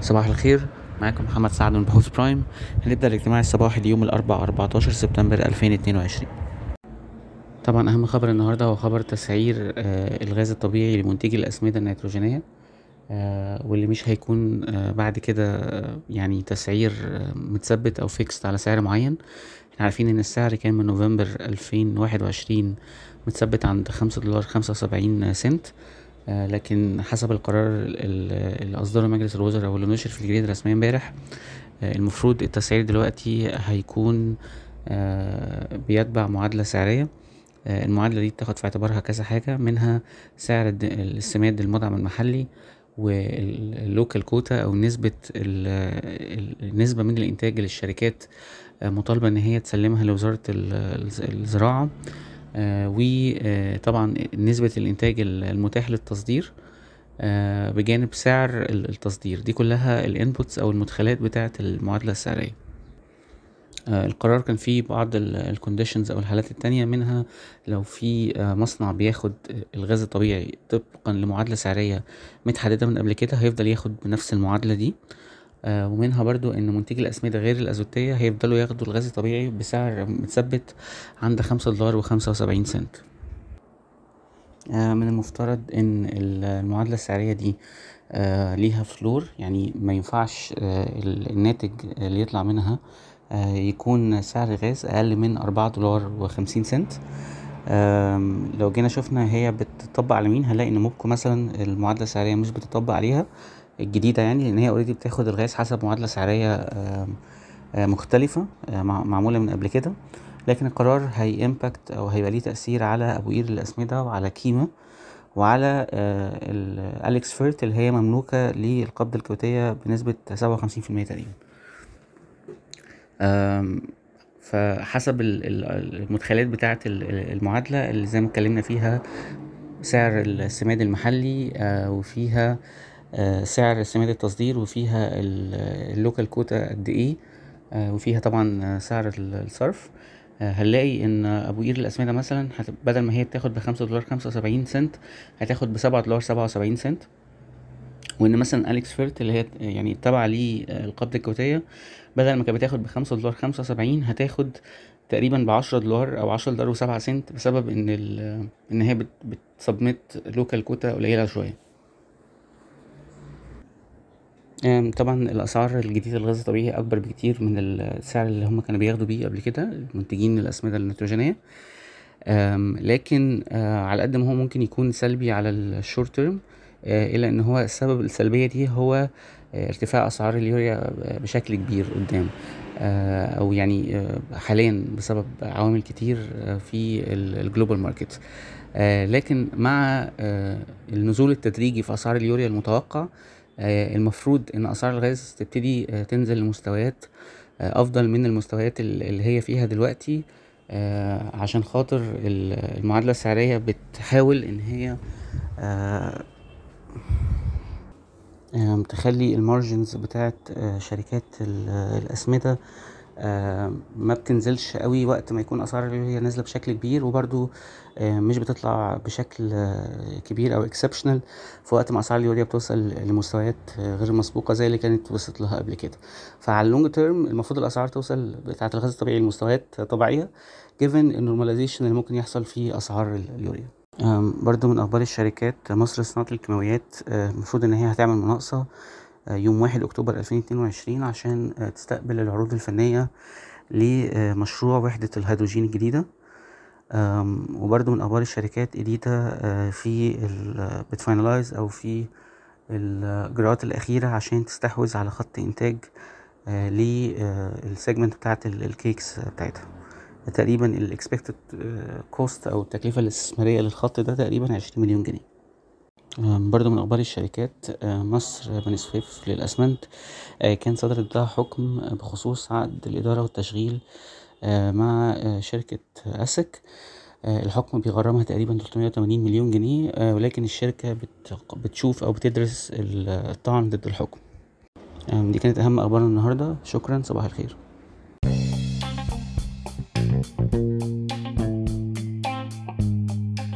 صباح الخير. معاكم محمد سعد من بحوث برايم. هنبدأ الاجتماع الصباحي ليوم الأربعاء 14 سبتمبر 2022 طبعا أهم خبر النهاردة هو خبر تسعير آه، الغاز الطبيعي لمنتجي الأسمدة النيتروجينية آه، واللي مش هيكون آه، بعد كده يعني تسعير متثبت أو fixed على سعر معين. إحنا عارفين إن السعر كان من نوفمبر 2021 متثبت عند خمسة دولار خمسة وسبعين سنت. لكن حسب القرار ال- ال- اللي أصدره مجلس الوزراء واللي نشر في الجريدة الرسمية امبارح آه، المفروض التسعير دلوقتي هيكون آه، بيتبع معادلة سعرية. آه، المعادلة دي بتاخد في اعتبارها كذا حاجة منها سعر السماد المدعم المحلي وال local quota أو نسبة ال- ال- النسبة من الشركات آه، مطالبة إن هي تسلمها لوزارة ال- الز- الزراعة. آه، وطبعا نسبة الإنتاج ال- المتاح للتصدير آه، بجانب سعر ال- التصدير. دي كلها ال inputs أو المدخلات بتاعة المعادلة السعرية. آه، القرار كان فيه بعض ال conditions أو الحالات التانية منها لو في آه، مصنع بياخد الغاز الطبيعي طبقا لمعادلة سعرية متحددة من قبل كده هيفضل ياخد بنفس المعادلة دي. آه، ومنها برضو إن منتجي الأسمدة غير الأزوتية هيفضلوا ياخدوا الغاز الطبيعي بسعر متثبت عند خمسة دولار وخمسة وسبعين سنت. آه، من المفترض إن ال- المعادلة السعرية دي آه، ليها floor يعني ما ينفعش ال- الناتج اللي يطلع منها يكون سعر الغاز أقل من أربعة دولار وخمسين سنت. لو جينا شفنا هي بتطبق على مين هنلاقي إن موبكو مثلا المعادلة السعرية مش بتطبق عليها. الجديدة يعني لأن هي already بتاخد الغاز حسب معادلة سعرية آم، آه، مختلفة آه، مع- معمولة من قبل كده. لكن القرار هي impact أو هيبقى ليه تأثير على أبو قير الأسمدة وعلى كيما وعلى آه، ال- اليكس فيرت اللي هي بنسبة سبعة وخمسين في المية تقريبا. آم، فحسب ال- ال- المدخلات بتاعة ال- ال- المعادلة اللي زي ما اتكلمنا فيها سعر السماد المحلي وفيها سعر سماد التصدير وفيها ال local quota قد إيه آه، وفيها طبعا آه، سعر ال- الصرف. آه، هنلاقي إن أبو قير الأسمدة مثلا بدل ما هي بتاخد بخمسة دولار خمسة وسبعين سنت هتاخد بسبعة دولار سبعة وسبعين سنت. وإن مثلا أليكس فيرت اللي هي يعني تبع للقابضة الكويتية بدل ما كانت بتاخد بخمسة دولار خمسة وسبعين هتاخد تقريبا بعشرة دولار أو عشرة دولار وسبعة سنت بسبب إن إن هي بت بتسبميت local quota قليلة شوية. أم، طبعا الأسعار الجديده للغاز الطبيعي أكبر بكتير من السعر اللي هم كانوا بياخدوا بيه قبل كده المنتجين الأسمدة النيتروجينية. لكن آه، على قد ما هو ممكن يكون سلبي على ال short term إلا إن هو السبب السلبية دي هو آه، ارتفاع أسعار اليوريا بشكل كبير قدام. آه، أو يعني آه، حاليا بسبب عوامل كتير آه، في ال global market. لكن مع آه، النزول التدريجي في أسعار اليوريا المتوقع آه، المفروض إن أسعار الغاز تبتدي آه، تنزل لمستويات آه، أفضل من المستويات ال- اللي هي فيها دلوقتي آه، عشان خاطر ال- المعادلة السعرية بتحاول إن هي آه، تخلي المارجنز بتاعت آه، شركات ال- الأسمدة آه، ما بتنزلش قوي وقت ما يكون أسعار اليوريا نازلة بشكل كبير وبرضو آه، مش بتطلع بشكل آه، كبير أو exceptional في وقت ما أسعار اليوريا بتوصل لمستويات آه، غير مسبوقة زي اللي كانت وصلت لها قبل كده. فعلى ال long term المفروض الأسعار توصل بتاعت الغاز الطبيعي لمستويات طبيعية given ال normalization اللي ممكن يحصل في أسعار ال- اليوريا برضو من أخبار الشركات مصر لصناعة الكيماويات آه، المفروض إن هي هتعمل مناقصة آه، يوم واحد اتنين وعشرين عشان آه، تستقبل العروض الفنية لمشروع وحدة الهيدروجين الجديدة. أم، وبرضو من أخبار الشركات إديتا آه، في بت finalize أو في الإجراءات الأخيرة عشان تستحوذ على خط إنتاج لل segment بتاعت ال- ال cakes بتاعتها. تقريبا ال expected cost أو التكلفة الاستثمارية للخط ده تقريبا عشرين مليون جنيه. برضو من أخبار الشركات آه، مصر بني سويف للأسمنت آه، كان صدر ضدها حكم بخصوص عقد الإدارة والتشغيل آه، مع أسك. آه، الحكم بيغرمها تقريبا 380 مليون جنيه ولكن الشركة بت- بتشوف أو بتدرس الطعن ضد الحكم. دي كانت أهم اخبارنا النهارده. شكرا صباح الخير.